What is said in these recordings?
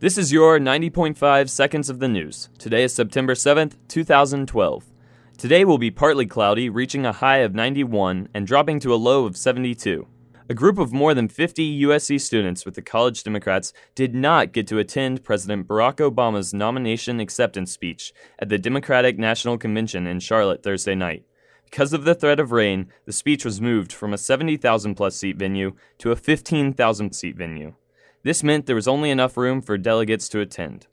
This is your 90.5 seconds of the news. Today is September 7th, 2012. Today will be partly cloudy, reaching a high of 91 and dropping to a low of 72. A group of more than 50 USC students with the College Democrats did not get to attend President Barack Obama's nomination acceptance speech at the Democratic National Convention in Charlotte Thursday night. Because of the threat of rain, the speech was moved from a 70,000 plus seat venue to a 15,000 seat venue. This meant there was only enough room for delegates to attend.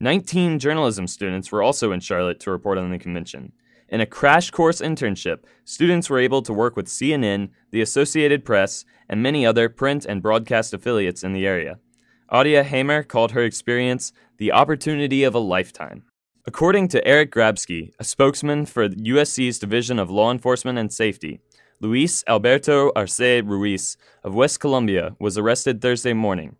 19 journalism students were also in Charlotte to report on the convention. In a crash course internship, students were able to work with CNN, the Associated Press, and many other print and broadcast affiliates in the area. Adia Hamer called her experience the opportunity of a lifetime. According to Eric Grabsky, a spokesman for USC's Division of Law Enforcement and Safety, Luis Alberto Arce Ruiz of West Columbia was arrested Thursday morning.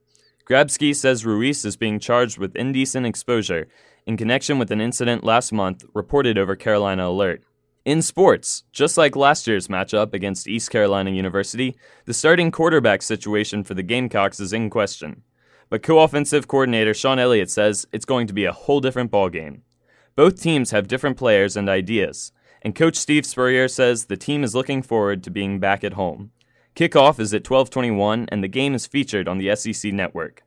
Grabsky says Ruiz is being charged with indecent exposure in connection with an incident last month reported over Carolina Alert. In sports, just like last year's matchup against East Carolina University, the starting quarterback situation for the Gamecocks is in question. But co-offensive coordinator Shawn Elliott says it's going to be a whole different ballgame. Both teams have different players and ideas, and coach Steve Spurrier says the team is looking forward to being back at home. Kickoff is at 12:21 and the game is featured on the SEC network.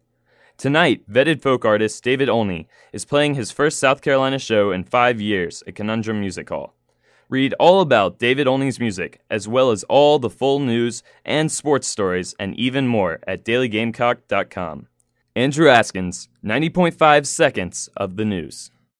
Tonight, vetted folk artist David Olney is playing his first South Carolina show in 5 years at Conundrum Music Hall. Read all about David Olney's music, as well as all the full news and sports stories and even more at dailygamecock.com. Andrew Askins, 90.5 seconds of the news.